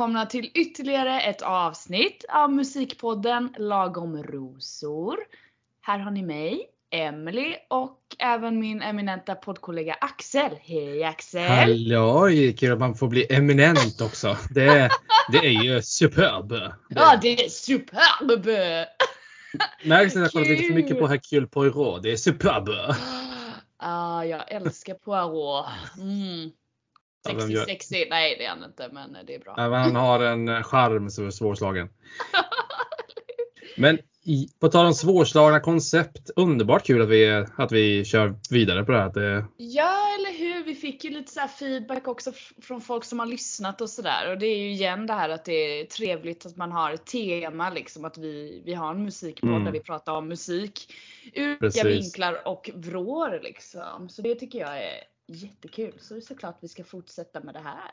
Välkomna till ytterligare ett avsnitt av Musikpodden Lagom Rosor. Här har ni mig, Emily och även min eminenta poddkollega Axel. Hej Axel! Hallå, kul att man får bli eminent också. Det, det är ju superb. Ja, det är superb! Märks att jag kollat lite för mycket på Hercule Poirot. Det är superb. Ah, jag älskar Poirot. Mm. Ja, Sexy, gör- sexy. Nej det är han inte men det är bra. Ja, Han har en charm som är svårslagen. Men i, på tal om svårslagna koncept. Underbart kul att vi, att vi kör vidare på det här. Det, Ja eller hur, vi fick ju lite så här feedback också från folk som har lyssnat och sådär. Och det är ju igen det här att det är trevligt att man har ett tema liksom. Att vi, vi har en musikpodd Mm. där vi pratar om musik. Ur olika vinklar och vrår liksom. Så det tycker jag är jättekul. Så det är såklart vi ska fortsätta med det här.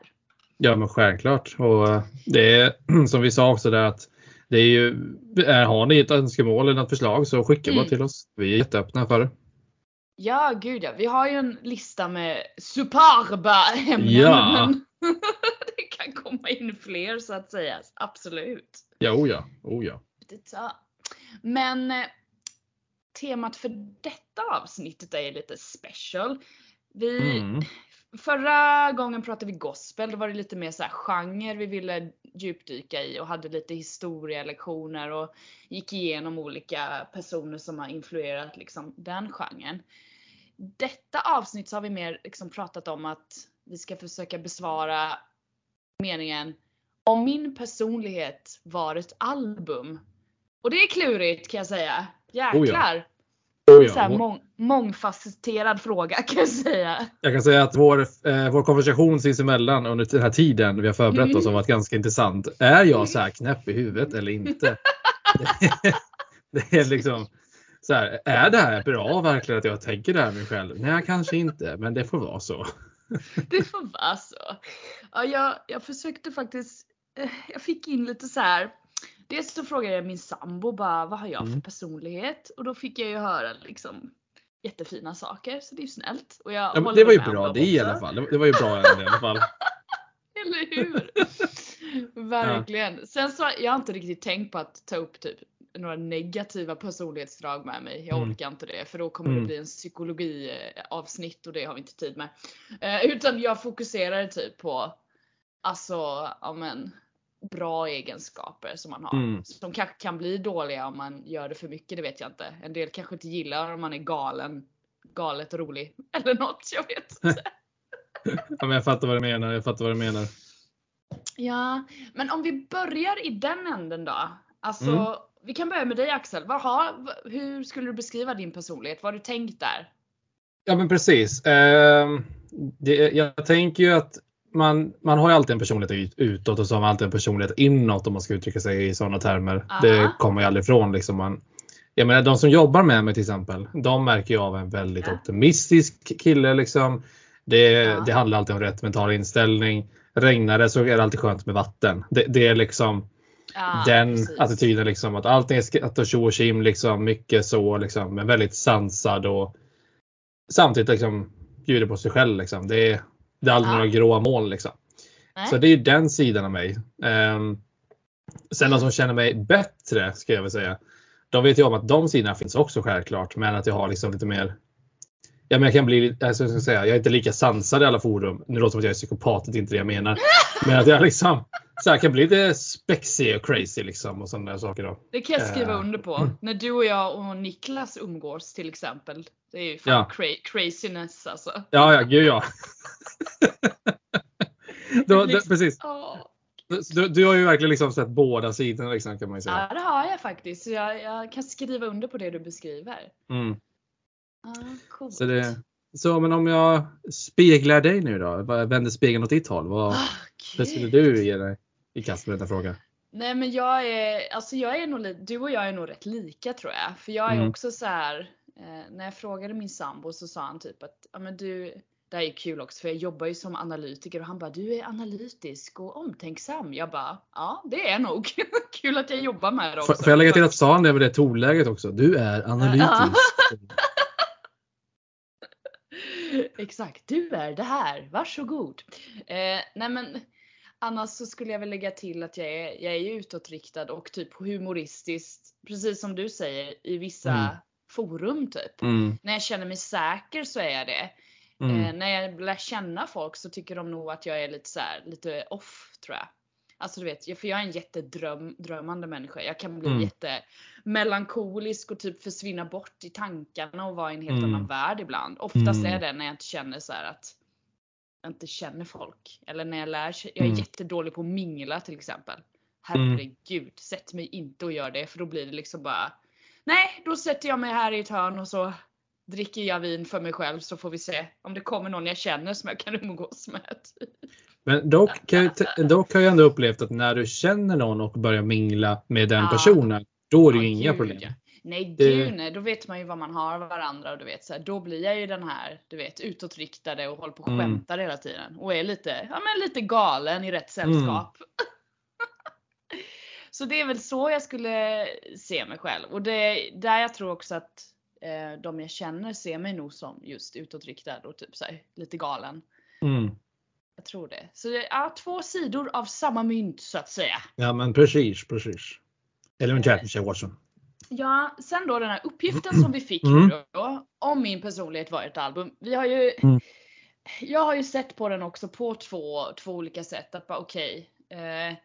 ja men självklart. Och eh, det är som vi sa också där att det är ju, har ni ett önskemål eller ett förslag så skicka bara Mm. till oss. Vi är jätteöppna för det. Ja gud ja, vi har ju en lista med superba ämnen. Ja. Det kan komma in fler så att säga. Absolut. Ja, oh ja. Oh ja. Ja. Men eh, temat för detta avsnittet är lite special. Vi, Mm. Förra gången pratade vi gospel, då var det lite mer så här genre vi ville djupdyka i och hade lite historielektioner och gick igenom olika personer som har influerat liksom den genren. Detta avsnitt så har vi mer liksom pratat om att vi ska försöka besvara meningen om min personlighet var ett album. Och det är klurigt kan jag säga. Jäklar! Oh ja. Så här Vår- mång, mångfacetterad fråga kan jag säga. Jag kan säga att vår, eh, vår konversation sinsemellan under den här tiden vi har förberett oss har varit ganska intressant. Är jag så här knäpp i huvudet eller inte? det, det är liksom så här, är det här bra verkligen att jag tänker det här mig själv? Nej, kanske inte, men det får vara så. Det får vara så. Ja, jag, jag försökte faktiskt, eh, jag fick in lite så här. Dels så frågade jag min sambo bara, vad har jag för Mm. personlighet? Och då fick jag ju höra liksom jättefina saker, så det är ju snällt. Och jag Ja, det var ju bra det i alla fall. Det, var ju bra i alla fall. Eller hur? Verkligen. Sen så, jag har inte riktigt tänkt på att ta upp typ några negativa personlighetsdrag med mig. Jag Mm. orkar inte det för då kommer Mm. det bli en psykologiavsnitt och det har vi inte tid med. Eh, utan jag fokuserar typ på alltså, ja men bra egenskaper som man har. Mm. Som kanske kan bli dåliga om man gör det för mycket, det vet jag inte. En del kanske inte gillar om man är galen, galet rolig eller något, jag vet inte. Ja, men jag fattar vad du menar. Jag fattar vad du menar. Ja, men om vi börjar i den änden då. Alltså, Mm. vi kan börja med dig Axel. Vad har, hur skulle du beskriva din personlighet? Vad har du tänkt där? Ja men precis. Ehm, det, jag tänker ju att man, man har ju alltid en personlighet ut- utåt och så har man alltid en personlighet inåt om man ska uttrycka sig i sådana termer. Aha. Det kommer ju aldrig ifrån. Liksom. Man, jag menar de som jobbar med mig till exempel, de märker jag av en väldigt Ja. optimistisk kille. Liksom. Det, Ja. det handlar alltid om rätt mental inställning. Regnar det så är det alltid skönt med vatten. Det, det är liksom Ja, den precis. attityden liksom att allting är skratt och tjo och tjim liksom. Mycket så liksom. Men väldigt sansad och samtidigt liksom bjuder på sig själv liksom. Det det är aldrig Ja. några gråa moln liksom. Nej. Så det är ju den sidan av mig. Um, sen de som känner mig bättre ska jag väl säga. De vet ju om att de sidorna finns också självklart. Men att jag har liksom lite mer Ja, men jag kan bli, alltså, jag, ska säga, jag är inte lika sansad i alla forum. Nu låter det som att jag är psykopat, det är inte det jag menar. Men att jag liksom så här, kan bli lite spexig och crazy liksom och sådana där saker då. Det kan jag skriva Eh, under på. När du och jag och Niklas umgås till exempel. Det är ju fan Ja. cra- craziness alltså. Ja, ja, gud ja. då, Liksom- precis. Du, du har ju verkligen liksom sett båda sidorna liksom, kan man ju säga. Ja det har jag faktiskt. Så jag, jag kan skriva under på det du beskriver. Mm. Coolt. Så, det, så men om jag speglar dig nu då? Vänder spegeln åt ditt håll? Vad, Ah, hur gud. skulle du ge dig i kast med denna fråga? Nej men jag är, alltså jag är nog du och jag är nog rätt lika tror jag. För jag är Mm. också så här. Eh, när jag frågade min sambo så sa han typ att, ja men du, det här är kul också för jag jobbar ju som analytiker och han bara du är analytisk och omtänksam. Jag bara, ja det är nog. kul att jag jobbar med det också. får jag lägga till att sa han det med det tonläget också? Du är analytisk. Exakt, du är det här, varsågod. Eh, nej men Annars så skulle jag väl lägga till att jag är, jag är utåtriktad och typ humoristiskt, precis som du säger, i vissa Mm. forum typ. Mm. När jag känner mig säker så är jag det. Mm. Eh, när jag lär känna folk så tycker de nog att jag är lite så här, lite off tror jag. Alltså du vet, för jag är en jättedrömmande människa. Jag kan bli Mm. jättemelankolisk och typ försvinna bort i tankarna och vara i en helt Mm. annan värld ibland. Oftast Mm. är det när jag inte känner så här att jag inte känner folk. Eller när jag lär. Jag är Mm. jättedålig på att mingla till exempel. Herregud, sätt mig inte och gör det för då blir det liksom bara Nej, då sätter jag mig här i ett hörn och så dricker jag vin för mig själv så får vi se om det kommer någon jag känner som jag kan umgås med. Men dock, kan jag, dock har jag ändå upplevt att när du känner någon och börjar mingla med den Ja. personen, då är det ju Ja, inga gud, problem. Nej gud nej, då vet man ju vad man har varandra och du vet så här, då blir jag ju den här du vet utåtriktade och håller på och Mm. skämtar hela tiden och är lite, ja men lite galen i rätt sällskap. så det är väl så jag skulle se mig själv och det är där jag tror också att eh, de jag känner ser mig nog som just utåtriktad och typ så här, lite galen. Mm. Jag tror det. Så det är två sidor av samma mynt så att säga. Ja men precis, precis. Elementärt Michelle Watson. Ja, sen då den här uppgiften som vi fick Mm. då, om min personlighet var ett album. Vi har ju, Mm. jag har ju sett på den också på två, två olika sätt. Att bara okej, eh,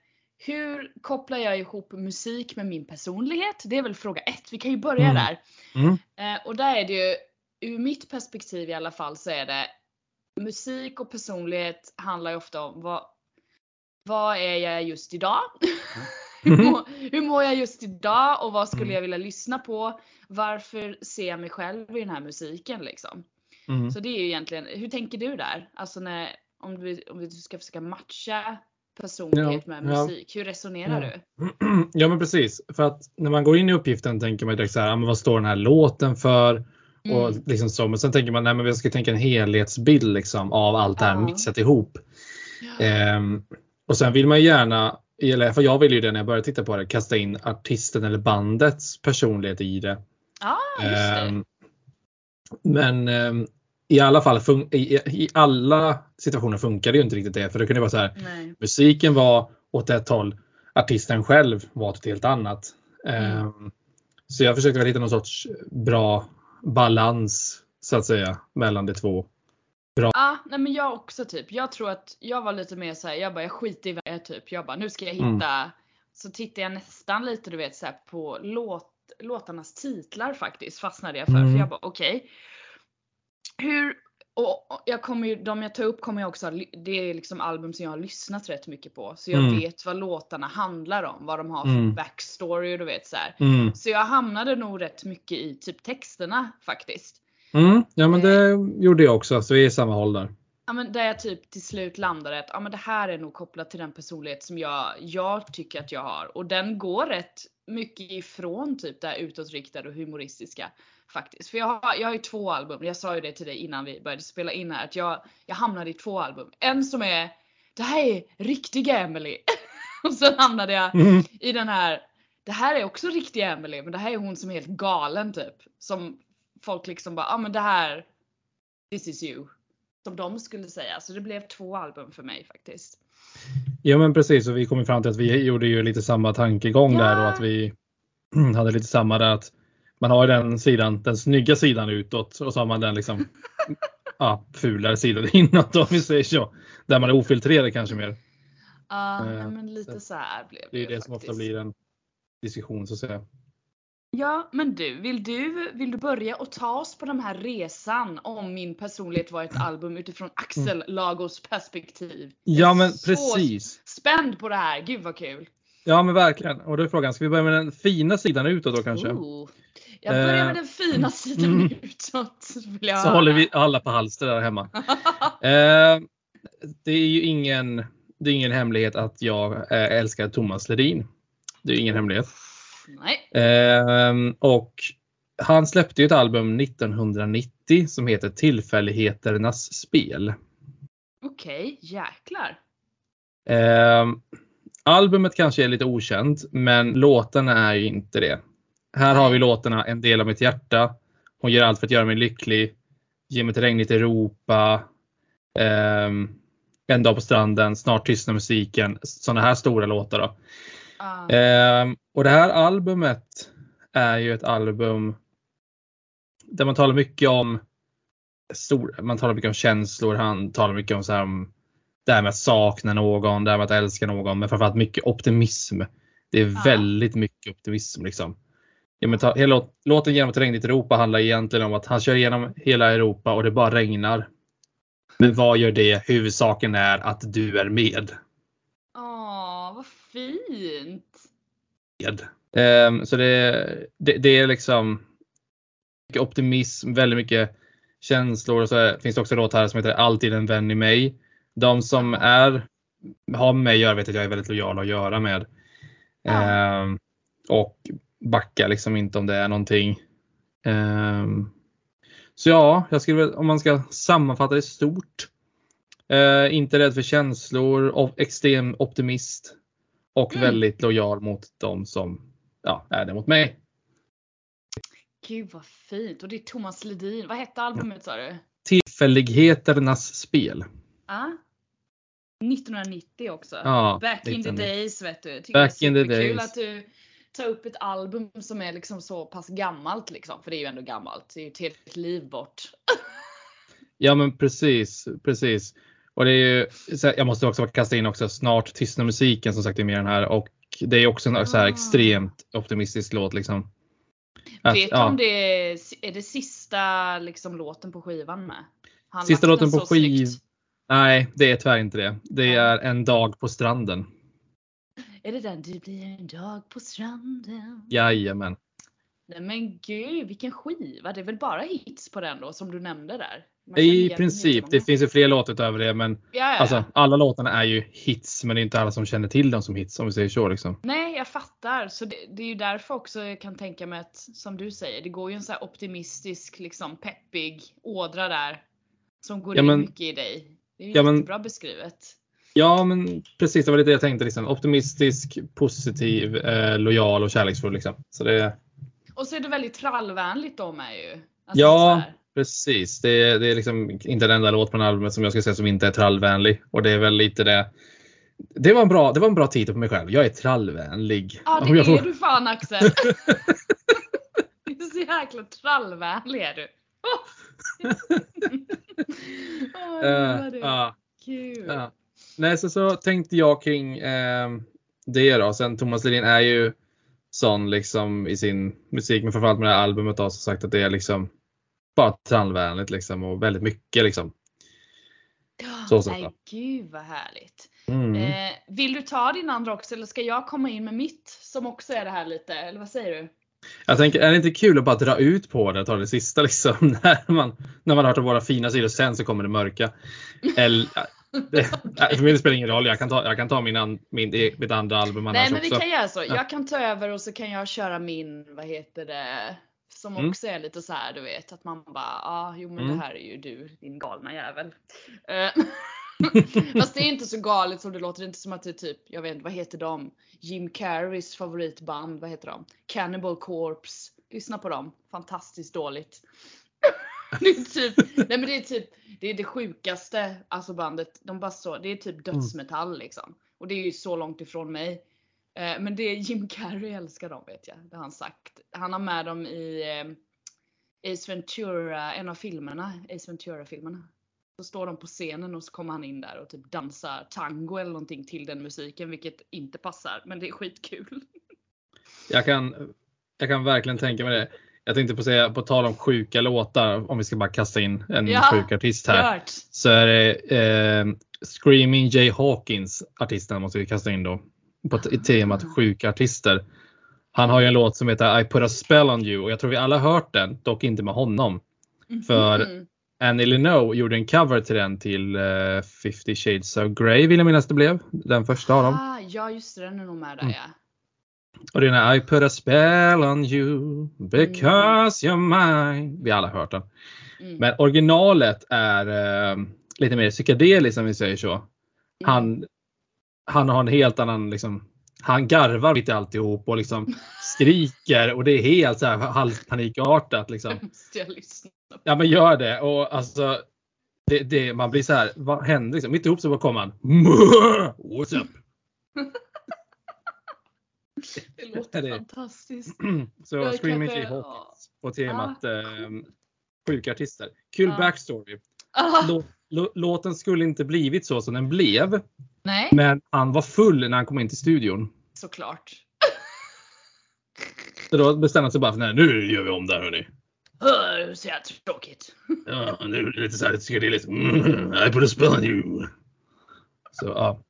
hur kopplar jag ihop musik med min personlighet? Det är väl fråga ett. Vi kan ju börja Mm. där. Mm. Eh, och där är det ju, ur mitt perspektiv i alla fall så är det musik och personlighet handlar ju ofta om vad, vad är jag just idag? hur, mår, hur mår jag just idag och vad skulle Mm. jag vilja lyssna på? Varför ser jag mig själv i den här musiken liksom? Mm. Så det är ju egentligen, hur tänker du där? Alltså när, om du, om du ska försöka matcha personlighet Ja, med ja. musik, hur resonerar Ja. du? Ja men precis. För att när man går in i uppgiften tänker man direkt så här, ja, men vad står den här låten för? Och Mm. liksom så. Men sen tänker man, nej men vi ska tänka en helhetsbild liksom av allt det här Ja. mixat ihop. Ja. Ehm, och sen vill man gärna, eller för jag vill ju det när jag börjar titta på det, kasta in artisten eller bandets personlighet i det. Ja, just det. Ehm, men ehm, i alla fall, i, i alla situationer funkar det ju inte riktigt det. För det kunde vara så här, Nej. musiken var åt ett håll, artisten själv var åt ett helt annat. Mm. Ehm, Så jag försökte väl hitta någon sorts bra balans så att säga mellan de två. Ja, nej men jag också typ. Jag tror att jag var lite mer såhär, jag bara jag skiter i vad jag typ. Jag bara nu ska jag hitta. Mm. Så tittar jag nästan lite du vet så här, på låt, låtarnas titlar faktiskt fastnade jag för. Mm. För jag bara okej. Hur, och jag kommer ju, de jag tar upp kommer jag också, det är liksom album som jag har lyssnat rätt mycket på. Så jag Mm. vet vad låtarna handlar om, vad de har för Mm. backstory och du vet så här. Mm. Så jag hamnade nog rätt mycket i typ texterna faktiskt. Mm. Ja men det gjorde jag också, så vi är i samma håll där. Ja men där jag typ till slut landade att ja, men det här är nog kopplat till den personlighet som jag, jag tycker att jag har. Och den går rätt mycket ifrån typ det här utåtriktade och humoristiska. Faktiskt. För jag har, jag har ju två album, jag sa ju det till dig innan vi började spela in här, att jag, jag hamnade i två album. En som är, det här är riktiga Emily. och sen hamnade jag Mm. i den här, det här är också riktiga Emily, men det här är hon som är helt galen typ. Som folk liksom bara, ja ah, men det här, this is you. Som de skulle säga. Så det blev två album för mig faktiskt. Ja men precis, och vi kom fram till att vi gjorde ju lite samma tankegång där och Ja. att vi hade lite samma där att man har den sidan, den snygga sidan utåt och så har man den liksom ja, fulare sidan inåt om vi säger så. Där man är ofiltrerad kanske mer. Ja, Eh, men lite så här blev Det är ju ju det som ofta blir en diskussion så att säga. Ja, men du, vill du, vill du börja och ta oss på den här resan om min personlighet var ett album utifrån Axel Lagos perspektiv? Ja men precis. Spänd på det här, gud vad kul! Ja men verkligen. Och då är frågan, ska vi börja med den fina sidan utåt då kanske? Ooh. Jag börjar med Eh, den fina sidan mm. utåt. Jag Så håller vi alla på halster där hemma. Eh, det är ju ingen, det är ingen hemlighet att jag eh, älskar Thomas Ledin. Det är ingen hemlighet. Nej. Eh, och han släppte ju ett album 1990 som heter Tillfälligheternas spel. Okej, jäklar. Eh, albumet kanske är lite okänt, men låtarna är ju inte det. Här har vi låtarna En del av mitt hjärta. Hon gör allt för att göra mig lycklig. Ge mig ett regnigt Europa. ehm, En dag på stranden, Snart tystnar musiken. Sådana här stora låtar. Då. Ah. Ehm, och det här albumet är ju ett album där man talar mycket om stor, man talar mycket om känslor, han talar mycket om så här, om det här med att sakna någon, det här med att älska någon, men framförallt mycket optimism. Det är Ja. väldigt mycket optimism liksom. Ja, men ta, hela låt- låten Genom ett regnigt Europa handlar egentligen om att han kör igenom hela Europa och det bara regnar. Men vad gör det? Huvudsaken är att du är med. Åh, vad fint! med. Ehm, så det, det, det är liksom mycket optimism, väldigt mycket känslor och så finns det också låt här som heter Alltid en vän i mig. De som är, har med mig göra vet att jag är väldigt lojal att göra med. Ja. Ehm, och backa liksom inte om det är någonting. Ehm, så ja, jag skulle om man ska sammanfatta det stort. Eh, inte rädd för känslor, extrem optimist. Och Mm. väldigt lojal mot de som ja, är det mot mig. Gud vad fint. Och det är Thomas Ledin. Vad hette albumet sa du? Tillfälligheternas spel. Ah? 1990 också. Ja, Back in the 1990. days vet du. Tycker Back det är in the days. att du tar upp ett album som är liksom så pass gammalt liksom. För det är ju ändå gammalt. Det är ju ett helt liv bort. Ja men precis, precis. Och det är ju, jag måste också kasta in också Snart tystnar musiken som sagt är med den här och det är också en så här Ah. extremt optimistisk låt liksom. Att, Vet du ja, om det är, är det sista liksom, låten på skivan med? Han Sista låten på så skiv- snyggt. Nej, det är tyvärr inte det. Det är En dag på stranden. Är det den? Det blir en dag på stranden. Jajamän. Nej men gud vilken skiva. Det är väl bara hits på den då som du nämnde där? I princip. Det finns ju fler låtar utöver det men alltså, alla låtarna är ju hits men det är inte alla som känner till dem som hits om vi säger så. Liksom. Nej, jag fattar. Så det, det är ju därför också jag kan tänka mig att, som du säger, det går ju en så optimistisk, liksom peppig ådra där. Som går Ja, in men- mycket i dig. Det är ju Ja, men- jättebra beskrivet. Ja men precis, det var lite det jag tänkte. Liksom. Optimistisk, positiv, eh, lojal och kärleksfull. Liksom. Så det, Och så är det väldigt trallvänligt då med ju. Alltså, Ja. Precis, det är, det är liksom inte den enda låt på den albumet som jag ska säga som inte är trallvänlig. Och det är väl lite det. Det var en bra, det var en bra titel på mig själv. Jag är trallvänlig. Ja det jag får- är du fan Axel. du är så jäkla trallvänlig är du. Gillar det. ja, Kul. ja. Nej, så, så tänkte jag kring eh, det då. Sen Thomas Ledin är ju sån liksom i sin musik, men framförallt med det här albumet då, som sagt att det är liksom bara trallvänligt liksom och väldigt mycket liksom. så sett Nej då. gud vad härligt. Mm. Eh, vill du ta din andra också eller ska jag komma in med mitt som också är det här lite? Eller vad säger du? Jag tänker, är det inte kul att bara dra ut på det och ta det sista liksom? När man, när man har hört om våra fina sidor sen så kommer det mörka. Eller, det, för mig spelar det ingen roll. Jag kan ta, jag kan ta min, an, min, mitt andra album Nej men vi också. kan göra så. Ja. Jag kan ta över och så kan jag köra min, vad heter det? Som Mm. också är lite så här, du vet att man bara, ja ah, jo men Mm. det här är ju du din galna jävel. Eh, Fast det är inte så galet som det låter. Det är inte som att det är typ, jag vet inte, vad heter de? Jim Carreys favoritband, vad heter de? Cannibal Corpse. Lyssna på dem. Fantastiskt dåligt. det är typ, nej men det är typ, det är det sjukaste, alltså bandet. De bara så, det är typ dödsmetall liksom. Och det är ju så långt ifrån mig. Eh, Men det är Jim Carrey älskar dem vet jag. Det har han sagt. Han har med dem i eh, Ace Ventura, en av filmerna, Ace Ventura filmerna. Så står de på scenen och så kommer han in där och typ dansar tango eller någonting till den musiken, vilket inte passar. Men det är skitkul. Jag kan, jag kan verkligen tänka mig det. Jag tänkte på säga, på tal om sjuka låtar, om vi ska bara kasta in en Ja, sjuk artist här. Gört. Så är det eh, Screaming Jay Hawkins, artisten måste vi kasta in då. På temat sjuka artister. Han har ju en låt som heter I put a spell on you och jag tror vi alla hört den, dock inte med honom. För Mhm. Annie Lennox gjorde en cover till den till uh, 50 shades of Grey vill jag minnas det blev. Den första av dem. Ah, ja just det, den är nog med där Mm. ja. Och den är I put a spell on you because you're mine. Vi har alla hört den. Mm. Men originalet är eh, lite mer psykedeliskt om vi säger så. Mm. Han, han har en helt annan liksom, han garvar lite alltihop och liksom skriker och det är helt så här halvpanikartat liksom. Ja men gör det och alltså Det, det, man blir så här, vad händer liksom? Mitt ihop så bara kommer han. What's up? Det låter Det- fantastiskt. Så Jag Screaming kanske- Hawkins på temat eh, Mm. sjuka artister. Kul Ja. backstory. Ah, Lå, lå, låten skulle inte blivit så som den blev. nej, Men han var full när han kom in till studion. såklart. Så då bestämde han sig bara för nej, nu gör vi om det här hörni. Öh, så jävla tråkigt. Ja, nu är det lite så här psykedeliskt. Mm, I put a spell on you. Så ja.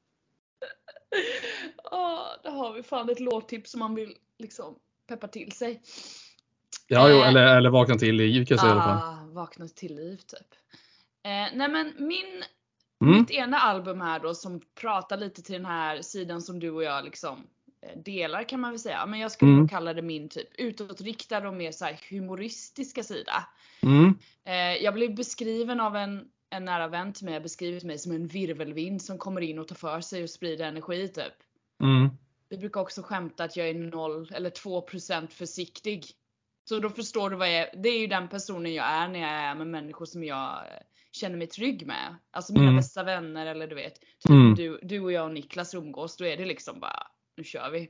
Har vi fan ett låttips som man vill liksom peppa till sig. Ja, jo, Eh. eller, eller vakna till i kan jag säga i alla fall. Ah, vakna till liv typ. Eh, nej men min, Mm. mitt ena album här då som pratar lite till den här sidan som du och jag liksom eh, delar kan man väl säga. Men jag skulle Mm. kalla det min typ utåtriktad och mer så humoristiska sida. Mm. Eh, jag blev beskriven av en, en nära vän till mig, beskrivit mig som en virvelvind som kommer in och tar för sig och sprider energi typ. Mm. Vi brukar också skämta att jag är 0 eller 2% försiktig. Så då förstår du vad jag är. Det är ju den personen jag är när jag är med människor som jag eh, känner mig trygg med. Alltså mina Mm. bästa vänner eller du vet. Typ Mm. du, du och jag och Niklas umgås. Då är det liksom bara, nu kör vi.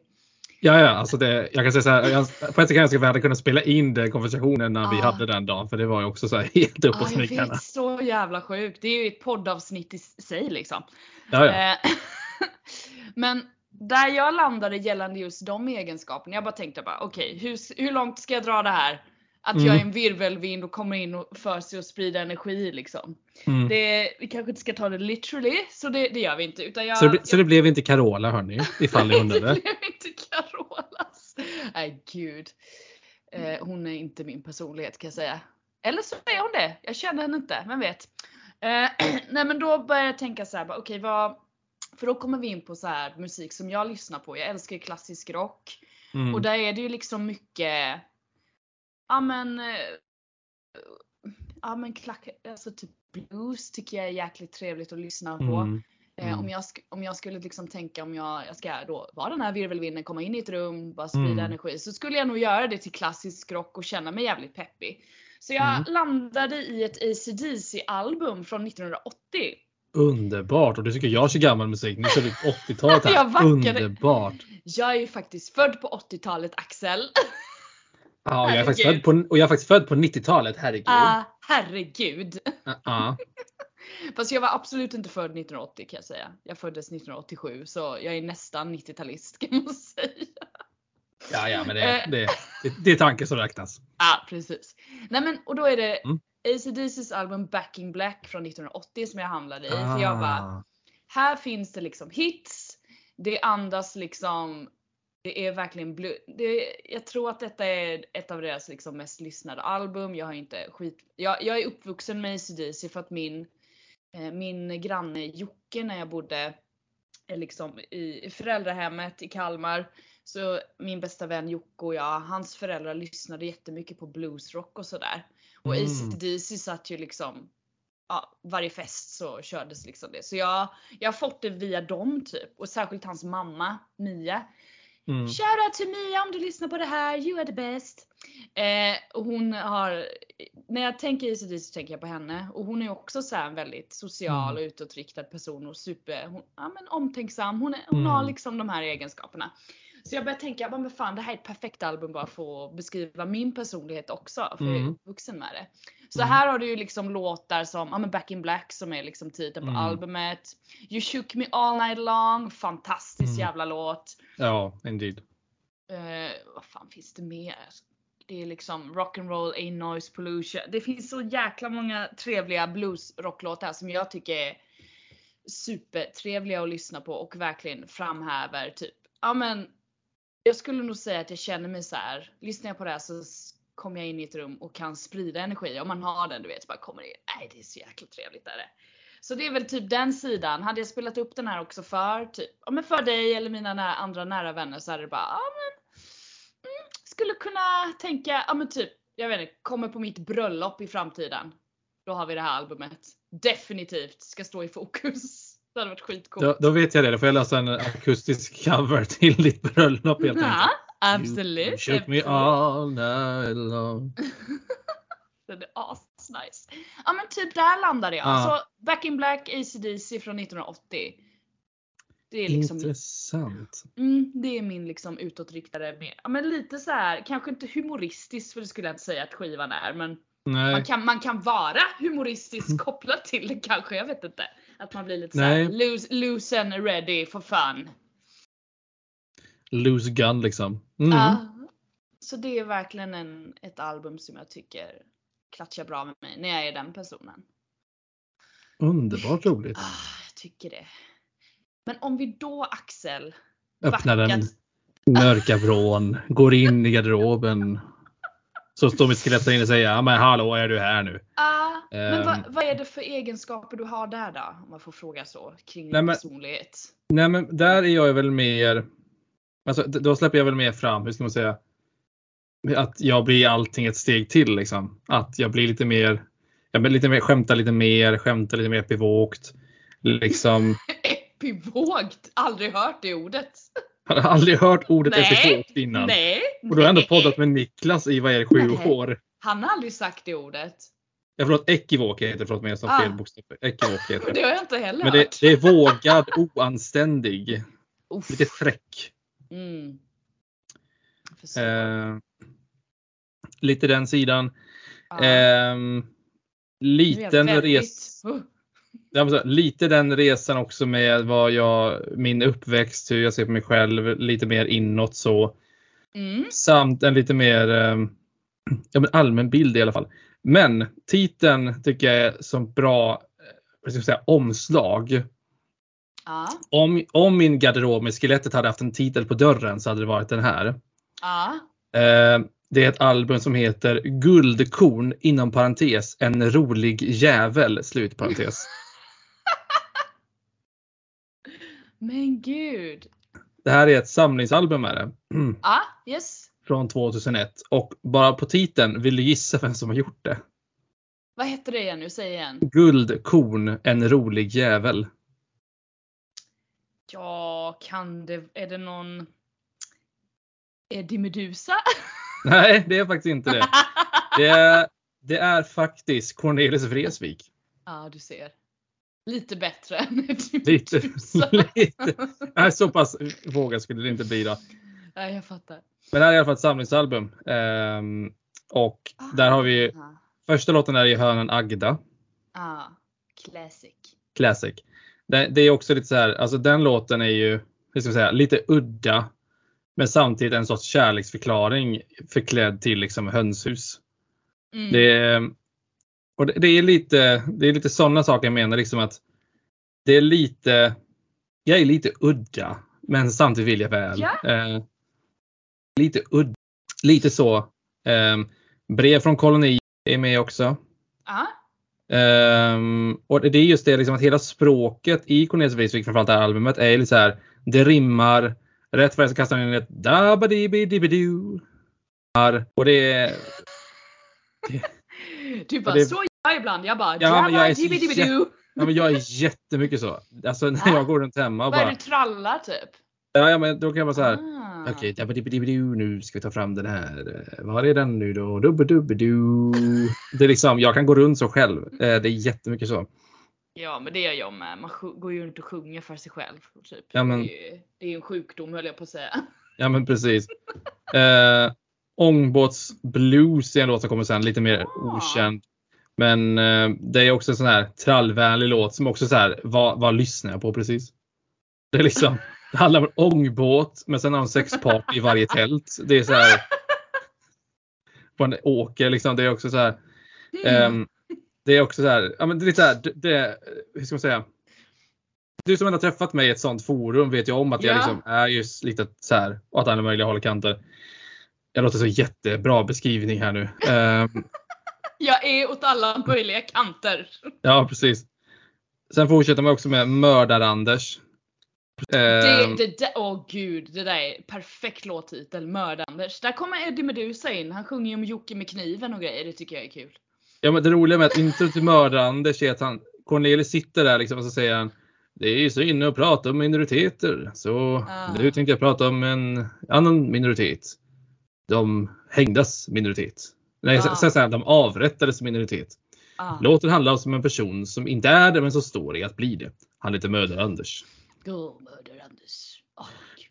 Ja, ja, alltså det, jag kan säga så här. Jag, på ett sätt kan jag önska att vi hade kunnat spela in den konversationen när vi Ah. hade den dagen. För det var ju också så här helt upp Ja, och jag smickarna. vet, så jävla sjukt. Det är ju ett poddavsnitt i sig liksom. Ja, ja. Eh, Men där jag landade gällande just de egenskaperna, jag bara tänkte bara okej, hur, hur långt ska jag dra det här? Att jag är Mm. en virvelvind och kommer in och för sig och sprider energi liksom. Mm. Det, vi kanske inte ska ta det literally, så det, det gör vi inte. Utan jag, Så, det, bli- så det blev inte Carola hörni, ifall ni det undrade. blev inte Carolas. Nej gud. Eh, hon är inte min personlighet kan jag säga. Eller så är hon det. Jag känner henne inte, vem vet. Eh, nej men då börjar jag tänka så här, okej vad... För då kommer vi in på så här musik som jag lyssnar på. Jag älskar klassisk rock. Mm. Och där är det ju liksom mycket, ja men, eh, ja men klack, alltså typ blues tycker jag är jäkligt trevligt att lyssna på. Mm. Eh, Mm. om, jag, om jag skulle liksom tänka om jag, jag ska då vara den här virvelvinden, komma in i ett rum, bara sprida Mm. energi. Så skulle jag nog göra det till klassisk rock och känna mig jävligt peppig. Så jag Mm. landade i ett AC/DC album från 1980. Underbart! Och du tycker jag kör gammal musik. Nu kör du 80-talet Jag här. Underbart! Jag är ju faktiskt född på 80-talet Axel. Ja, och jag är faktiskt född på, och jag är faktiskt född på 90-talet. Herregud. Ah, herregud. Ja, ja. Fast jag var absolut inte född 1980 kan jag säga. Jag föddes 1987 så jag är nästan 90-talist kan man säga. ja, ja, men det, Eh. det, det, det är tanken som räknas. Ja precis. Nej men och då är det Mm. AC/DC's album Back in Black från 1980 som jag hamnade i. För jag bara, Ah. här finns det liksom hits. Det andas liksom det är verkligen blu- det, Jag tror att detta är ett av deras liksom mest lyssnade album. Jag har inte skit... Jag, jag är uppvuxen med AC/DC för att min, eh, min granne Jocke när jag bodde eh, liksom i föräldrahemmet i Kalmar. Så min bästa vän Jocke och jag, hans föräldrar lyssnade jättemycket på bluesrock och sådär. Och Mm. AC/DC satt ju liksom ja, varje fest så kördes liksom det. Så jag, jag har fått det via dem typ. Och särskilt hans mamma Mia. Mm. Shout out till Mia om du lyssnar på det här, you are the best. Eh, och hon har, när jag tänker ACDC så tänker jag på henne. Och hon är också så en väldigt social Mm. och utåtriktad person och super, hon, ja, men omtänksam. Hon, är, hon Mm. har liksom de här egenskaperna. Så jag började tänka, men fan det här är ett perfekt album bara för att beskriva min personlighet också. För jag är Mm. uppvuxen med det. Så Mm. här har du ju liksom låtar som ja, men Back in Black som är liksom titeln på Mm. albumet. You shook me all night long, fantastisk Mm. jävla låt. Ja, indeed. Eh, vad fan finns det mer? Det är liksom rock'n'roll, a noise pollution. Det finns så jäkla många trevliga bluesrocklåtar som jag tycker är supertrevliga att lyssna på och verkligen framhäver typ, ja men jag skulle nog säga att jag känner mig så här. lyssnar jag på det här så kommer jag in i ett rum och kan sprida energi. Om man har den du vet, så bara kommer in. Nej det är så jäkla trevligt där. Så det är väl typ den sidan. Hade jag spelat upp den här också för typ, ja men för dig eller mina nära, andra nära vänner så hade det bara, ja men mm, skulle kunna tänka, ja men typ, jag vet inte, kommer på mitt bröllop i framtiden. Då har vi det här albumet. Definitivt ska stå i fokus. Det hade varit skitcoolt. Då, då vet jag det. Då får jag lösa en akustisk cover till ditt bröllop helt Ja, enkelt. absolut. You shook me all night long. Den är asnice. ja men typ där landade jag. Ja. Alltså Back in Black, AC/DC från 1980. Det är liksom, Intressant. mm, det är min liksom utåtriktade, mer, ja men lite så här, kanske inte humoristiskt för det skulle jag inte säga att skivan är men man kan, man kan vara humoristiskt kopplad till det kanske, jag vet inte. Att man blir lite Nej. såhär loose, loose and ready for fun. Loose gun liksom. Mm. Ja. så det är verkligen en, ett album som jag tycker klatschar bra med mig när jag är den personen. Underbart roligt. Ah, jag tycker det. Men om vi då Axel Öppnar den backat- mörka vrån, går in i garderoben. Så står mitt skelett där inne och säger ja men hallå är du här nu? Ah, men Ehm. vad, vad är det för egenskaper du har där då? Om man får fråga så kring din Nej, men- personlighet. Nej men där är jag väl mer, alltså då släpper jag väl mer fram, hur ska man säga? Att jag blir allting ett steg till liksom. Att jag blir lite mer, jag blir lite mer, skämtar lite mer, skämtar lite mer epivokt. Liksom, Epivogt! Aldrig hört det ordet. Jag har aldrig hört ordet Nej, innan. Nej. Och du har ändå poddat med Niklas i vad är det, sju Nej. år. Han har aldrig sagt det ordet. Ja, förlåt, ekivok heter det, förlåt men jag sa Ah. fel bokstav. Ekivok heter det. Det har jag inte heller Men det, det är vågad, oanständig, Uff. lite fräck. Mm. Eh, lite den sidan. Är jag liten res, Uh. Jag säga, lite den resan också med vad jag, min uppväxt, hur jag ser på mig själv, lite mer inåt så. Mm. Samt en lite mer ehm, ja, men allmän bild i alla fall. Men titeln tycker jag är som bra eh, vad ska jag säga, omslag. Ja. Om, om min garderob med skelettet hade haft en titel på dörren så hade det varit den här. Ja. Eh, Det är ett album som heter Guldkorn inom parentes en rolig jävel slut parentes. Men gud. Det här är ett samlingsalbum är det. Ja, yes. Från 2001 och bara på titeln vill du gissa vem som har gjort det? Vad heter det igen nu? Säg igen. Guldkorn en rolig jävel. Ja, kan det, är det någon Eddie Medusa? Nej, det är faktiskt inte det. Det är, det är faktiskt Cornelis Vreeswijk. ja, du ser. Lite bättre än Eddie Lite, lite. Nej, så pass vågad skulle det inte bli då. Nej, jag fattar. Men det här är i alla fall ett samlingsalbum. Ehm, och där har vi Ah, första låten är i hörnan Agda. ah, classic. Classic. Det, det är också lite så här, alltså den låten är ju, hur ska jag säga, lite udda. Men samtidigt en sorts kärleksförklaring förklädd till liksom hönshus. Mm. Det, är- och det, det är lite, det är lite sådana saker jag menar liksom att det är lite, jag är lite udda. Men samtidigt vill jag väl. Ja. Eh, lite udda, lite så. Eh, brev från koloni är med också. Ehm, och det är just det liksom att hela språket i Cornelis Vreeswijk, framförallt det här albumet, är lite så här. Det rimmar. Rätt för det så kastar han in ett dabadibidibidu. Och det är... du bara, det- så är jag ibland. Jag bara, Ja, jag är "Jabba-dibbi-dibbi-doo." Ja, men jag är jättemycket så. Alltså när Ah. jag går runt hemma och Vad är bara. det du trallar typ? Ja, ja, men då kan jag bara så här. Ah. Okej, dabadibidibidu, nu ska vi ta fram den här. Eh, Var är den nu då? Dubbidubidu. Det är liksom, jag kan gå runt så själv. Eh, Det är jättemycket så. Ja men det gör jag med. Man går ju runt och sjunger för sig själv. Typ. Ja, men- Det är ju det är en sjukdom höll jag på att säga. Ja men precis. Eh, Ångbåtsblues är en låt som kommer sen, lite mer okänd. Men eh, det är också en sån här trallvänlig låt som också så här, vad, vad lyssnar jag på precis? Det är liksom, det handlar om en ångbåt men sen har de sexparty i varje tält. Det är så här. En åker liksom, det är också så här. Ehm, det är också så här, ja men det är lite så här, det, det, hur ska man säga? Du som ändå har träffat mig i ett sånt forum vet ju om att jag Ja. liksom är just lite så här åt alla möjliga håll och kanter. Jag låter så jättebra beskrivning här nu. Ehm, Jag är åt alla möjliga kanter. ja, precis. Sen fortsätter man också med Mördar-Anders. Det, Ehm, det, det, åh gud, det där är perfekt låttitel, Mördanders. Där kommer Eddie Meduza in, han sjunger ju om Jocke med kniven och grejer, det tycker jag är kul. Ja, men det roliga med att introt till Mördar-Anders är att han, Cornelis sitter där liksom och så säger han det är ju så inne att prata om minoriteter. Så Ah. nu tänkte jag prata om en annan minoritet. De hängdas minoritet. Nej, Ah. säger han de avrättades minoritet. Ah. Låten handlar om en person som inte är det men som står i att bli det. Han heter Mördar-Anders. Gud.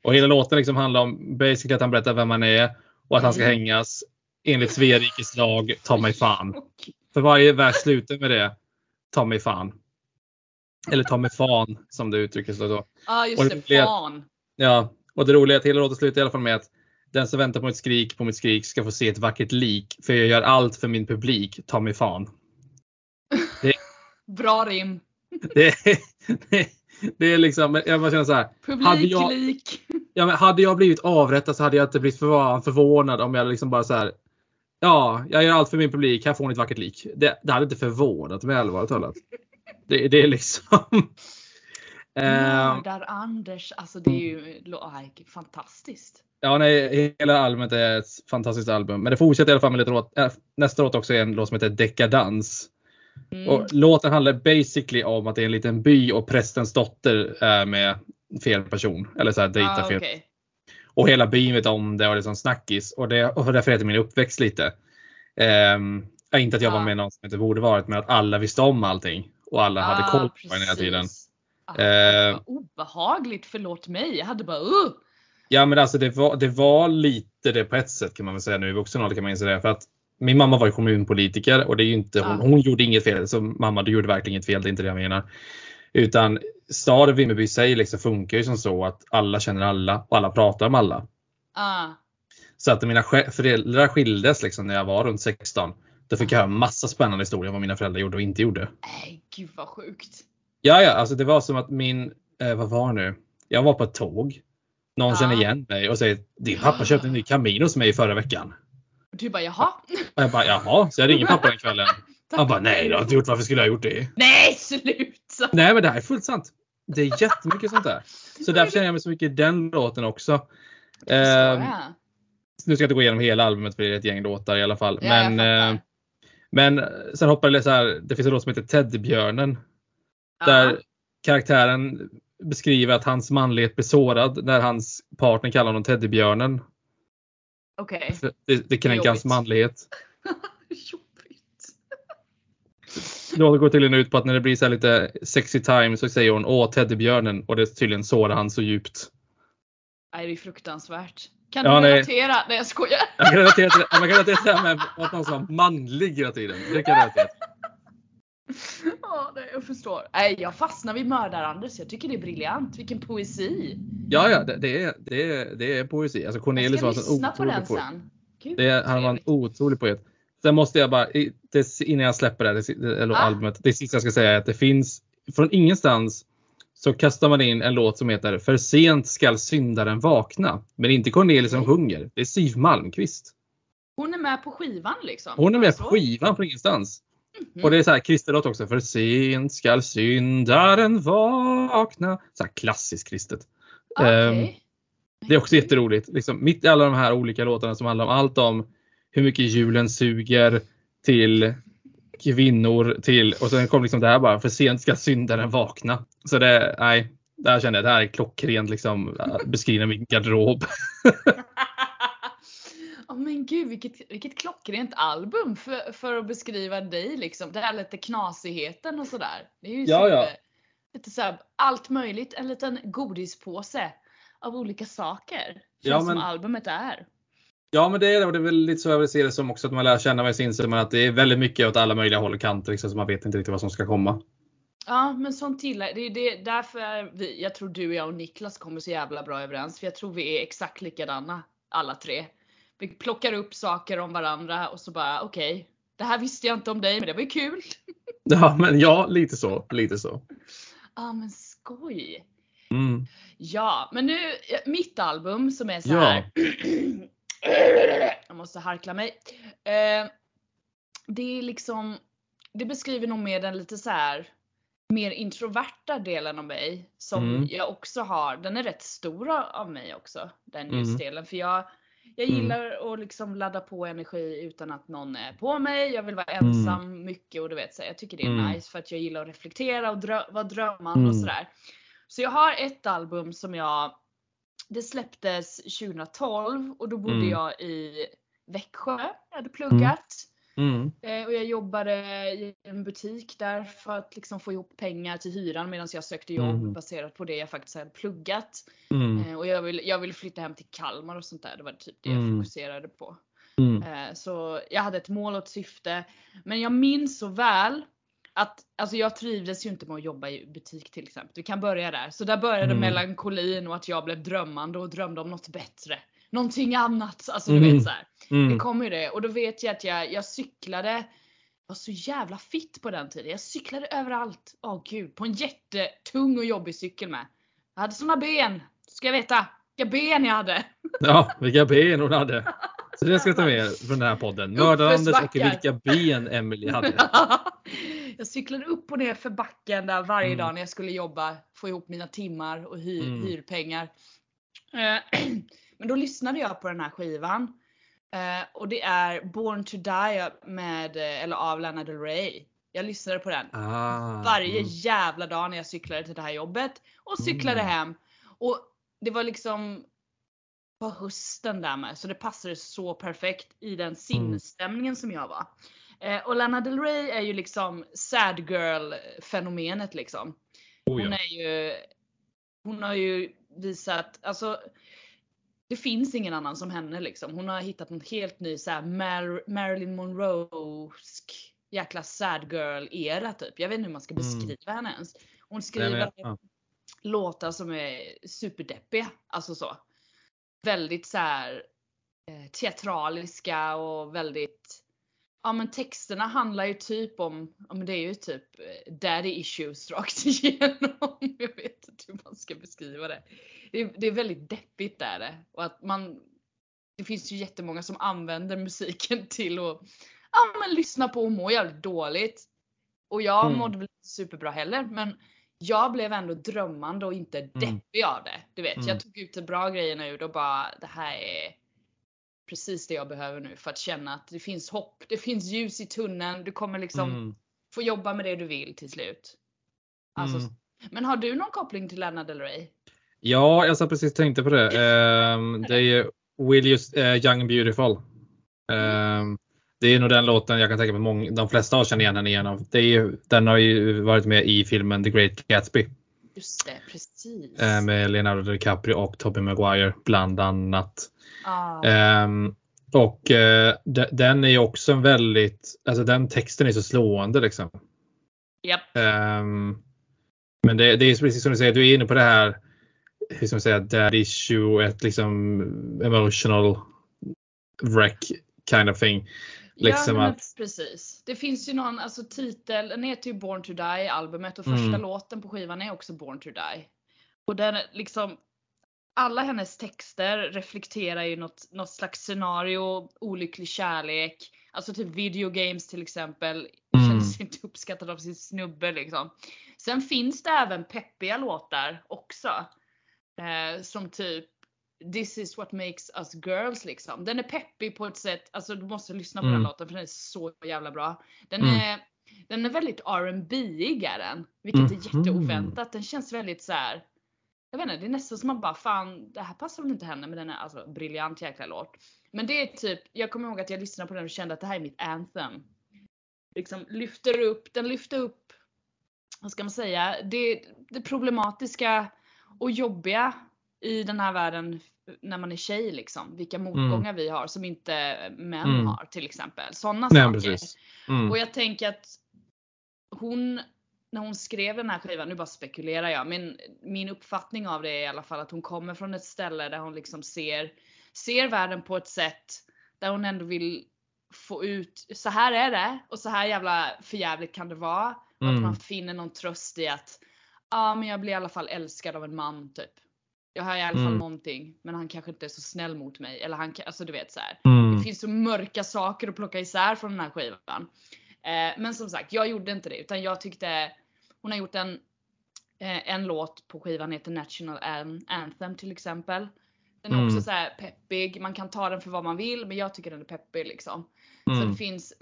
Och hela låten liksom handlar om basically att han berättar vem han är och att han ska Mm. hängas enligt Svea rikes lag, ta mig fan. För varje vers slutar med det, ta mig fan. Eller ta mig fan som det uttrycks då. Ja ah, Och just det det, fan. Ja, och det roliga är att hela låten slutar i alla fall med att den som väntar på ett skrik på mitt skrik ska få se ett vackert lik. För jag gör allt för min publik, ta mig fan. Bra rim. Det är, det, det är liksom, jag bara känner så här. Hade jag- Publiklik. Ja, men hade jag blivit avrättad så hade jag inte blivit förvånad om jag liksom bara så här. Ja, jag gör allt för min publik. Här får ni ett vackert lik. Det, det hade inte förvånat mig allvarligt talat. Det, det är liksom. Ehm, Mördar Anders. Alltså det är ju fantastiskt. Ja, nej, hela albumet är ett fantastiskt album. Men det fortsätter i alla fall med lite låt. Äh, nästa låt också är en låt som heter Dekadans. Mm. Och låten handlar basically om att det är en liten by och prästens dotter är med fel person. Eller så här dejtar ah, fel okej. Och hela byn vet om det och det är som snackis. Och, det, och därför heter min uppväxt lite. Ja, inte att jag var Ja. med någon som inte borde varit, men att alla visste om allting. Och alla hade Ah, koll på den hela tiden. Ah, vad obehagligt, förlåt mig. Jag hade bara uh. Ja men alltså det var, det var lite det på ett sätt kan man väl säga nu i vuxen ålder kan man säga det. För att min mamma var ju kommunpolitiker och det är ju inte, hon, Ja. hon gjorde inget fel. Så mamma du gjorde verkligen inget fel, det är inte det jag menar. Utan staden Vimmerby i sig liksom funkar ju som så att alla känner alla och alla pratar om alla. Ah. Så att mina föräldrar skildes liksom när jag var runt 16. Då fick jag höra massa spännande historier om vad mina föräldrar gjorde och inte gjorde. Nej, gud vad sjukt. Ja, ja, alltså det var som att min, eh, vad var det nu? Jag var på ett tåg. Någon Ja. känner igen mig och säger din pappa köpte en ny Camino hos mig förra veckan. Du bara jaha? Och jag bara jaha, så jag ringer pappa den kvällen. Han bara nej det har jag inte gjort, varför skulle jag ha gjort det? Nej sluta! Nej men det här är fullt sant. Det är jättemycket sånt där. Så därför känner jag mig så mycket i den låten också. Ehm, jag. nu ska jag inte gå igenom hela albumet för det är ett gäng låtar i alla fall. Ja, men, jag fattar. eh, men sen hoppar det så här, det finns en låt som heter Teddybjörnen. Där Ja. karaktären beskriver att hans manlighet blir sårad när hans partner kallar honom Teddybjörnen. Okej. För Det, det kränker hans manlighet. Jobbigt. Låten går tydligen ut på att när det blir så lite sexy time så säger hon åh Teddybjörnen och det tydligen sårar han så djupt. Nej det är fruktansvärt. Kan Ja, du nej. relatera? Nej jag skojar. Jag kan relatera till, man kan relatera till det här med att någon var manlig hela tiden. Det kan jag relatera till. Ja, nej, jag förstår. Nej, jag fastnar vid Mördar-Anders. Jag tycker det är briljant. Vilken poesi. Ja, ja, det, det, är, det, är, det är poesi. Alltså Cornelis ska var en lyssna på otrolig den poet. sen. Gud, Det, vad han var en otrolig poet. Sen måste jag bara, det, innan jag släpper det, här, eller Ah. albumet, det sista jag ska säga är att det finns, från ingenstans så kastar man in en låt som heter För sent skall syndaren vakna. Men inte Cornelis som sjunger, det är Siw Malmkvist. Hon är med på skivan liksom. Hon är med på Så. skivan från ingenstans. Mhm. Och det är så här kristet också. För sent skall syndaren vakna. Så här klassiskt kristet. Okej. Ehm, Det är också jätteroligt. Liksom, mitt i alla de här olika låtarna som handlar om allt om hur mycket julen suger till kvinnor till och sen kom liksom det här bara för sent ska syndaren vakna. Så det, nej, där kände jag det här är klockrent liksom beskriva min garderob. Ja men gud vilket, vilket klockrent album för, för att beskriva dig liksom. Det här lite knasigheten och sådär. Det är ju Ja, ja. Lite såhär, allt möjligt. En liten godispåse av olika saker. Känns Ja, som men- albumet är. Ja men det är det och det är väl lite så jag vill se det som också att man lär känna mig så inser man att det är väldigt mycket åt alla möjliga håll och kanter liksom, så man vet inte riktigt vad som ska komma. Ja men sånt gillar jag. Det är det, därför vi, jag tror du, jag och Niklas kommer så jävla bra överens. För jag tror vi är exakt likadana alla tre. Vi plockar upp saker om varandra och så bara okej. det här visste jag inte om dig men det var ju kul. Ja men ja, lite så. Lite så. Ja men skoj. Mm. Ja men nu, mitt album som är så Ja. här. jag måste harkla mig. Eh, det är liksom, det beskriver nog mer den lite så här mer introverta delen av mig som Mm. jag också har. Den är rätt stor av mig också. Den Mm. just delen. För jag, jag Mm. gillar att liksom ladda på energi utan att någon är på mig. Jag vill vara Mm. ensam mycket och du vet så jag tycker det är Mm. nice för att jag gillar att reflektera och drö vara drömmande och Mm. sådär. Så jag har ett album som jag, det släpptes 2012 och då bodde Mm. jag i Växjö. Jag hade pluggat. Mm. Eh, och jag jobbade i en butik där för att liksom få ihop pengar till hyran medan jag sökte jobb Mm. baserat på det jag faktiskt hade pluggat. Mm. Eh, och jag ville jag vill flytta hem till Kalmar och sånt där. Det var typ det Mm. jag fokuserade på. Mm. Eh, Så jag hade ett mål och ett syfte. Men jag minns så väl att alltså jag trivdes ju inte med att jobba i butik till exempel. Vi kan börja där. Så där började Mm. melankolin och att jag blev drömmande och drömde om något bättre. Någonting annat. Alltså du Mm. vet så här. Det Mm. kom ju det. Och då vet jag att jag, jag cyklade. Jag var så jävla fit på den tiden. Jag cyklade överallt. Åh gud. På en jättetung och jobbig cykel med. Jag hade såna ben. Ska jag veta. Vilka ben jag hade. Ja, vilka ben hon hade. Så det ska jag ta med från den här podden. Mördarandes och vilka ben Emily hade. jag cyklade upp och ner för backen där varje Mm. dag när jag skulle jobba, få ihop mina timmar och hy- Mm. hyrpengar. Eh, Men då lyssnade jag på den här skivan. Eh, Och det är Born to Die med, eh, eller av Lana Del Rey. Jag lyssnade på den Ah, varje mm. jävla dag när jag cyklade till det här jobbet. Och cyklade Mm. hem. Och det var liksom på hösten där med. Så det passade så perfekt i Mm. den sinnesstämningen som jag var. Eh, och Lana Del Rey är ju liksom sad girl fenomenet liksom. Oh, Hon ja. är ju, hon har ju visat, alltså det finns ingen annan som henne liksom. Hon har hittat en helt ny så här Mar- Marilyn Monroesk jäkla sad girl era typ. Jag vet inte hur man ska Mm. beskriva henne ens. Hon Nej, skriver men, ja. låtar som är superdeppiga. Alltså så. Väldigt så här eh, teatraliska och väldigt Ja men texterna handlar ju typ om, ja men det är ju typ eh, daddy issues rakt igenom. Jag vet inte hur man ska beskriva det. Det är, det är väldigt deppigt där det. Och att man, det finns ju jättemånga som använder musiken till att ja, men lyssna på och må jävligt dåligt. Och jag Mm. mådde väl inte superbra heller men jag blev ändå drömmande och inte deppig av det. Du vet, Mm. jag tog ut de bra grejerna ur det och bara det här är precis det jag behöver nu för att känna att det finns hopp. Det finns ljus i tunneln. Du kommer liksom Mm. få jobba med det du vill till slut. Alltså, Mm. Men har du någon koppling till Lana Del Rey? Ja, jag satt precis tänkte på det. Ehm, det är ju Will Just, eh, Young Beautiful. Ehm, det är nog den låten jag kan tänka mig många, de flesta har känner igen henne igenom. Det är ju, den har ju varit med i filmen The Great Gatsby Just det, precis. eh, med Leonardo DiCaprio och Tobey Maguire bland annat. Ah, Ehm, och de, den är ju också en väldigt, alltså den texten är så slående liksom. japp. Ehm, men det, det är precis som du säger, du är inne på det här, hur ska man säga, dad issue, ett liksom emotional wreck kind of thing. Liksom ja, att, precis. Det finns ju någon, alltså titel, den heter ju Born to Die albumet och första Mm. låten på skivan är också Born to Die. Och den liksom, alla hennes texter reflekterar ju något, något slags scenario, olycklig kärlek, alltså typ video games till exempel. Mm. Känns inte uppskattad av sin snubbe liksom. Sen finns det även peppiga låtar också. Eh, som typ This is what makes us girls liksom. Den är peppig på ett sätt, alltså du måste lyssna på Mm. den låten för den är så jävla bra. Den Mm. är, den är väldigt R&B är den. Vilket är Mhm. jätteoväntat. Den känns väldigt så här. Jag vet inte, det är nästan som man bara fan det här passar väl inte henne men den är alltså briljant jäkla låt. Men det är typ, jag kommer ihåg att jag lyssnade på den och kände att det här är mitt anthem. Liksom lyfter upp, den lyfter upp, vad ska man säga, det, det problematiska och jobbiga i den här världen när man är tjej liksom. Vilka motgångar vi har som inte män Mm. har till exempel. Sådana saker. Mm. Och jag tänker att hon, när hon skrev den här skivan, nu bara spekulerar jag, men min uppfattning av det är i alla fall att hon kommer från ett ställe där hon liksom ser, ser världen på ett sätt där hon ändå vill få ut, så här är det och så här jävla förjävligt kan det vara. Mm. att man finner någon tröst i att, ja men jag blir i alla fall älskad av en man typ. Jag har i alla fall Mm. någonting, men han kanske inte är så snäll mot mig. Eller han, alltså du vet så här. Mm. Det finns så mörka saker att plocka isär från den här skivan. Eh, men som sagt, jag gjorde inte det utan jag tyckte hon har gjort en, eh, en låt på skivan heter National An- Anthem till exempel. Den är Mm. också så här peppig, man kan ta den för vad man vill men jag tycker den är peppig liksom. Så Mm. det finns,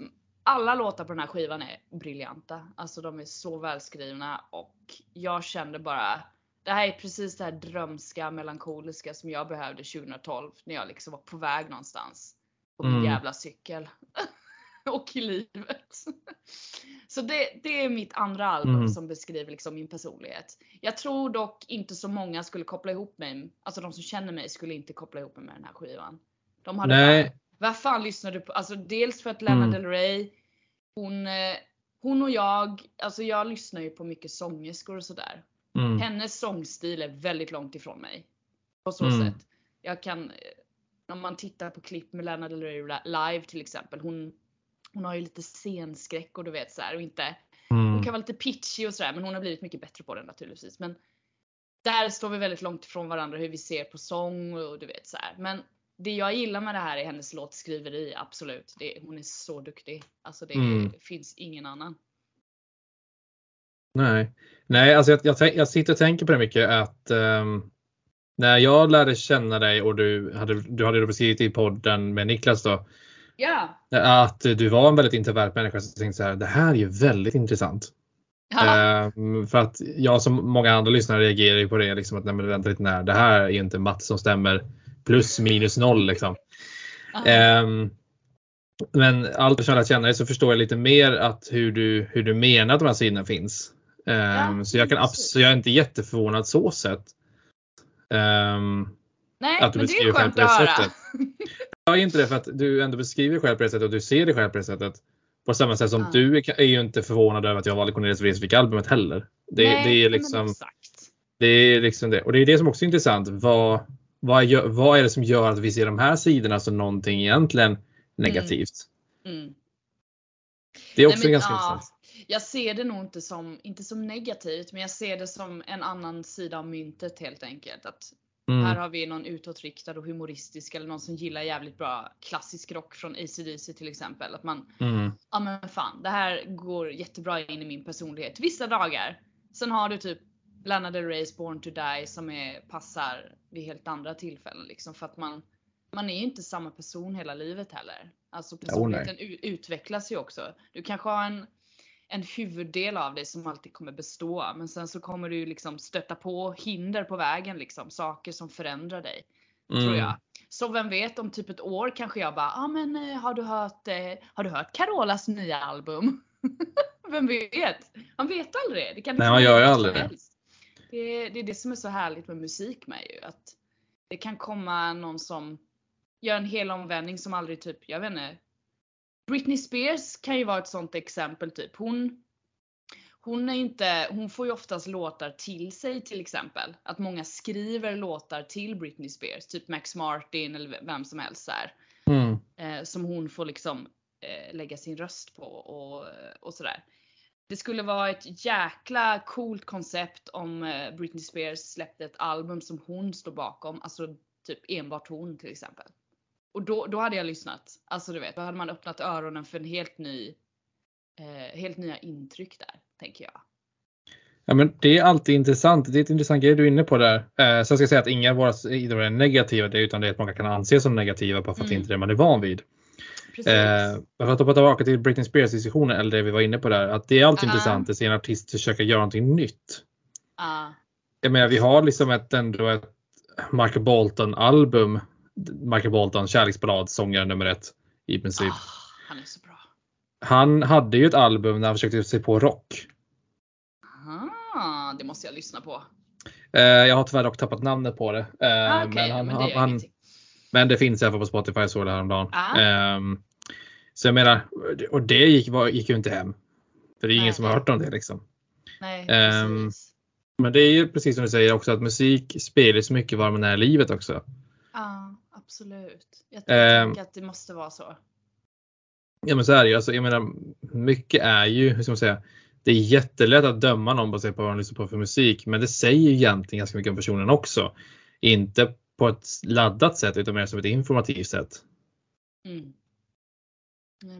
alla låtar på den här skivan är briljanta. Alltså de är så välskrivna och jag kände bara det här är precis det här drömska, melankoliska som jag behövde 2012 när jag liksom var på väg någonstans. På min Mm. jävla cykel. och i livet. Så det, det är mitt andra album Mm. som beskriver liksom min personlighet. Jag tror dock inte så många skulle koppla ihop mig, alltså de som känner mig skulle inte koppla ihop mig med den här skivan. De hade Nej. vad fan lyssnar du på? Alltså dels för att Lana Mm. Del Rey, hon, eh, hon och jag, alltså jag lyssnar ju på mycket sångerskor och sådär. Mm. Hennes sångstil är väldigt långt ifrån mig. På så Mm. sätt. Jag kan, eh, om man tittar på klipp med Lana Del Rey live till exempel. Hon, hon har ju lite scenskräck och du vet så här, och inte, hon Mm. kan vara lite pitchy och sådär men hon har blivit mycket bättre på det naturligtvis. Men där står vi väldigt långt ifrån varandra hur vi ser på sång och du vet så här. Men det jag gillar med det här är hennes låtskriveri, absolut. Det, hon är så duktig. Alltså det Mm. finns ingen annan. Nej, Nej alltså jag, jag, jag sitter och tänker på det mycket att ehm, när jag lärde känna dig och du hade, du hade beskrivit i podden med Niklas då Ja! att du var en väldigt introvert människa jag tänkte så här, det här är ju väldigt intressant. Ehm, för att jag som många andra lyssnare reagerar ju på det liksom att nej men vänta lite när det här är ju inte matte som stämmer plus minus noll liksom. Ehm, men allt som jag lärt känna dig så förstår jag lite mer att hur du, hur du menar att de här sidorna finns. Ehm, Ja, så jag kan precis. abs- så jag är inte jätteförvånad så sett. Ehm, Nej, att du men det är själv skönt att höra. är inte det för att du ändå beskriver dig själv på det sättet och du ser dig själv på det sättet. På samma sätt som Ja. du är är ju inte förvånad över att jag valde Cornelis Vreeswijk-albumet heller. Det, Nej, det är liksom exakt. det är liksom det. Och det är det som också är intressant. Vad, vad, gör, vad är det som gör att vi ser de här sidorna som någonting egentligen negativt? Mm. Det är Nej, också men, ganska ja, intressant. Jag ser det nog inte som, inte som negativt, men jag ser det som en annan sida av myntet helt enkelt. Att Mm. Här har vi någon utåtriktad och humoristisk eller någon som gillar jävligt bra klassisk rock från AC/DC till exempel. Att man, Mm. ja men fan, det här går jättebra in i min personlighet vissa dagar. Sen har du typ Lana Del Reys Born to Die som är, passar vid helt andra tillfällen liksom för att man man är ju inte samma person hela livet heller. Alltså personligheten u- utvecklas ju också. Du kanske har en, en huvuddel av dig som alltid kommer bestå, men sen så kommer du liksom stöta på hinder på vägen liksom, saker som förändrar dig. Tror Mm. jag. Så vem vet om typ ett år kanske jag bara, ah, men eh, har du hört, eh, har du hört Carolas nya album? vem vet? Man vet aldrig. Det kan Nej, liksom man gör ju aldrig det. Det, det är det som är så härligt med musik med ju. Att det kan komma någon som gör en hel omvändning som aldrig typ, jag vet inte. Britney Spears kan ju vara ett sånt exempel typ. Hon, hon är inte, hon får ju oftast låtar till sig till exempel. Att många skriver låtar till Britney Spears, typ Max Martin eller vem som helst så. Mm. Eh, som hon får liksom eh, lägga sin röst på och, och sådär. Det skulle vara ett jäkla coolt koncept om eh, Britney Spears släppte ett album som hon står bakom, alltså typ enbart hon till exempel. Och då, då hade jag lyssnat. Alltså du vet, då hade man öppnat öronen för en helt ny, eh, helt nya intryck där, tänker jag. Ja, men det är alltid intressant. Det är ett intressant grej du är inne på där. Eh, sen ska jag säga att inga av våra sidor är negativa, det utan det är att många kan anses som negativa bara för att det Mm. inte är det man är van vid. Precis. Eh, för att hoppa tillbaka till Britney Spears diskussionen eller det vi var inne på där, att det är alltid Ja. intressant att se en artist försöka göra någonting nytt. Ah, Jag menar, vi har liksom ett, ändå ett Michael Bolton album. Michael Bolton, kärleksballad, sångare nummer ett i princip. ah, han är så bra. Han hade ju ett album när han försökte se på rock. Ah, det måste jag lyssna på. Eh, jag har tyvärr dock tappat namnet på det. Eh, Ah, Okej, men, han, men det han, men det finns i alla fall på Spotify, jag såg det häromdagen. Ah. Ehm, så jag menar, och det gick, var, gick ju inte hem. För det är ingen Nej. som har hört om det liksom. Nej, Ehm. Men det är ju precis som du säger också att musik spelar så mycket var man är i livet också. Ja, absolut. Jag Ehm. tänker att det måste vara så. Ja men så är det ju. Alltså, jag menar, mycket är ju, hur ska man säga, det är jättelätt att döma någon baserat på vad man lyssnar på för musik. Men det säger ju egentligen ganska mycket om personen också. Inte på ett laddat sätt utan mer som ett informativt sätt. Mm.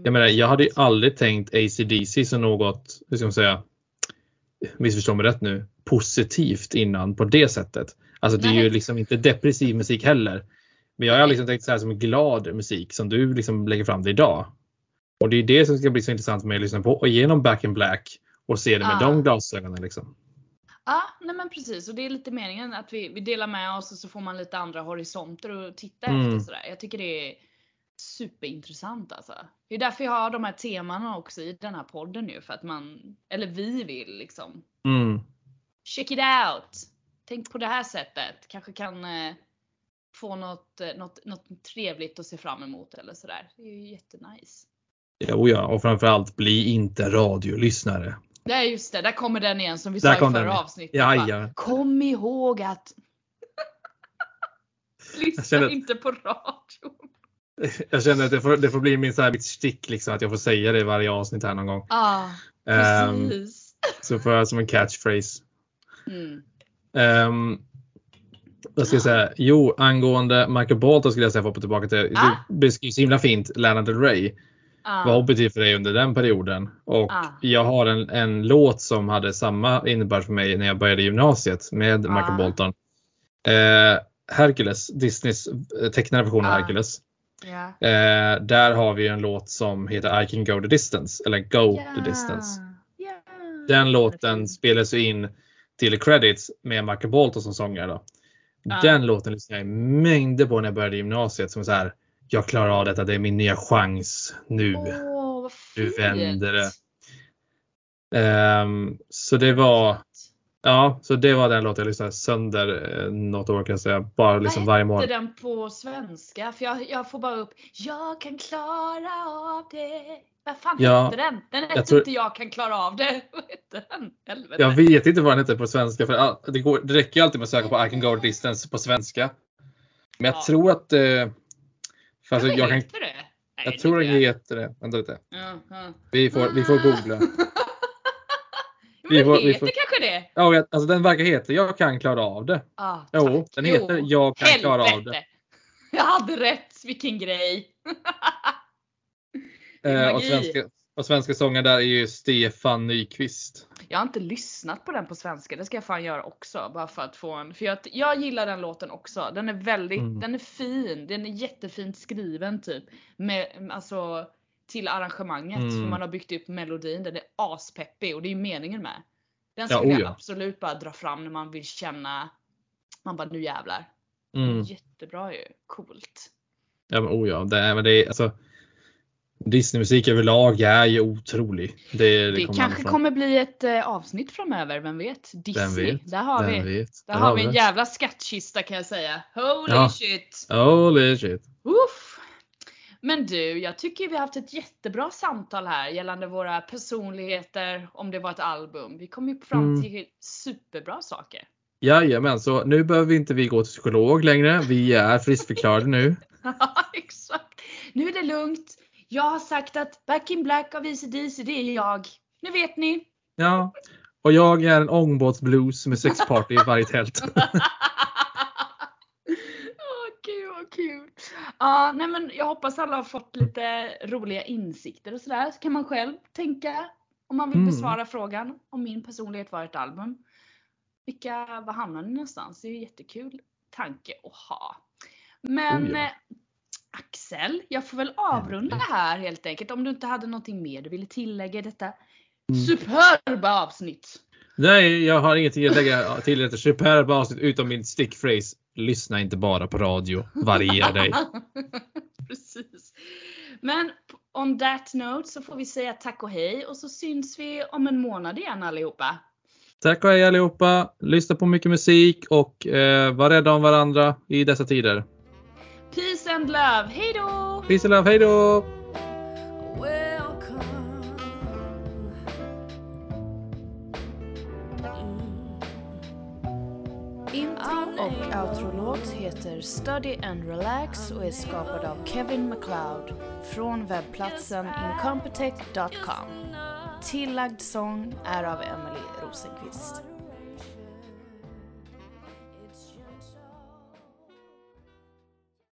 Jag menar, jag hade ju aldrig tänkt AC/DC som något, hur ska man säga, missförstå mig rätt nu, positivt innan på det sättet. Alltså det är ju Nej. liksom inte depressiv musik heller. Men jag har liksom tänkt så här som glad musik som du liksom lägger fram det idag. Och det är det som ska bli så intressant för mig att lyssna på och genom Back in Black och se det med Ah. de glasögonen. Liksom. Ja, nej men precis. Och det är lite meningen att vi, vi delar med oss och så får man lite andra horisonter att titta Mm. efter sådär. Jag tycker det är superintressant alltså. Det är därför jag har de här temana också i den här podden nu för att man, eller vi vill liksom Mm. check it out. Tänk på det här sättet. Kanske kan eh, få något, eh, något, något trevligt att se fram emot eller sådär. Det är ju jättenice. Jo, ja, och framförallt bli inte radiolyssnare. Är just det, där kommer den igen som vi Där sa i förra den. avsnittet. Ja, ja. Kom ihåg att Lyssna känner- inte på radio. Jag känner att det får, det får bli min, så här, mitt stick liksom, att jag får säga det i varje avsnitt här någon gång. Ah, Ehm, precis. så får jag som en catchphrase. Mm. Um, vad ska jag säga? Jo, angående Michael Bolton skulle jag säga, för att hoppa tillbaka till. Ah. Du beskriver så himla fint Lana Del Rey. Ah. Vad hon betyder för dig under den perioden. Och Ah. jag har en, en låt som hade samma innebörd för mig när jag började gymnasiet med Michael Ah. Bolton. Eh, Hercules, Disneys eh, tecknade version av Ah. Hercules. Ja. Eh, där har vi en låt som heter I can go the distance. Eller Go Ja. the distance. Ja. Den låten spelas in till credits med Michael Bolton som sångare. Då. Ja. Den låten lyssnade jag mängder på när jag började gymnasiet. Som så här, jag klarar av detta, det är min nya chans nu. Vad Du vänder det. Ehm, så det var, ja, så det var den låten jag lyssnade sönder eh, något år kan jag säga. Bara liksom varje Vad hette morgon. den på svenska? För jag, jag får bara upp Jag kan klara av det. Vad fan Ja, hette den? Den hette jag tror- inte Jag kan klara av det. Vad hette den? Helvete. Jag vet inte vad den heter på svenska. För det, går, det räcker ju alltid med att söka på I can go distance på svenska. Men jag Ja. tror att eh, för alltså, jag, kan, det? Nej, jag tror den heter det. Vänta lite. Ja, ja. Vi får, vi får googla. Vi den får- vi heter får- kanske det? Ja, alltså den verkar heta Jag kan klara av det. Ah, Jo, tack. den heter Jag kan klara av Helvete. det. Jag hade rätt, vilken grej. Eh, och, svenska, och svenska sången där är ju Stefan Nyqvist. Jag har inte lyssnat på den på svenska, det ska jag fan göra också. Bara för att få en, för jag, jag gillar den låten också. Den är väldigt, Mm. den är fin, den är jättefint skriven typ. Med, alltså till arrangemanget, Mm. hur man har byggt upp melodin. Den är aspeppig och det är ju meningen med. Den Ja, skulle oh jag ja. absolut bara dra fram när man vill känna, man bara nu jävlar. Mm. Jättebra ju, coolt. Ja, men, oh ja, det är, men det är alltså Disneymusik överlag är ju otrolig. Det, det, Det, kommer kanske kommer bli ett eh, avsnitt framöver, vem vet? Disney, vet? där har Vem vi. vet? Där Där har vi en jävla skattkista kan jag säga. Holy Ja. shit! Holy shit. Uff. Men du, jag tycker vi har haft ett jättebra samtal här gällande våra personligheter, om det var ett album. Vi kom ju fram Mm. till superbra saker. Jajamän, så nu behöver vi inte vi gå till psykolog längre. Vi är friskförklarade nu. Ja, exakt. Nu är det lugnt. Jag har sagt att Back in Black av AC/DC, det är jag. Nu vet ni. Ja. Och jag är en ångbåtsblues med sexparty i varje tält. Kul. Ja, nej men jag hoppas alla har fått lite roliga insikter och sådär. Så kan man själv tänka om man vill Mm. besvara frågan om min personlighet var ett album. Vilka, var hamnar ni någonstans? Det är ju jättekul tanke att ha. Men Oh ja. eh, Axel, jag får väl avrunda här helt enkelt. Om du inte hade någonting mer du ville tillägga i detta Mm. superba avsnitt. Nej, jag har ingenting att lägga till ett superb avsnitt utom min stickphrase. Lyssna inte bara på radio. Variera dig. Precis. Men on that note så får vi säga tack och hej och så syns vi om en månad igen allihopa. Tack och hej allihopa. Lyssna på mycket musik och eh, var rädda om varandra i dessa tider. Peace and love. Hej då! Peace and love, hej då! Och outro-låt heter Study and Relax och är skapad av Kevin MacLeod från webbplatsen incompetech.com. Tillagd sång är av Emily Rosenqvist.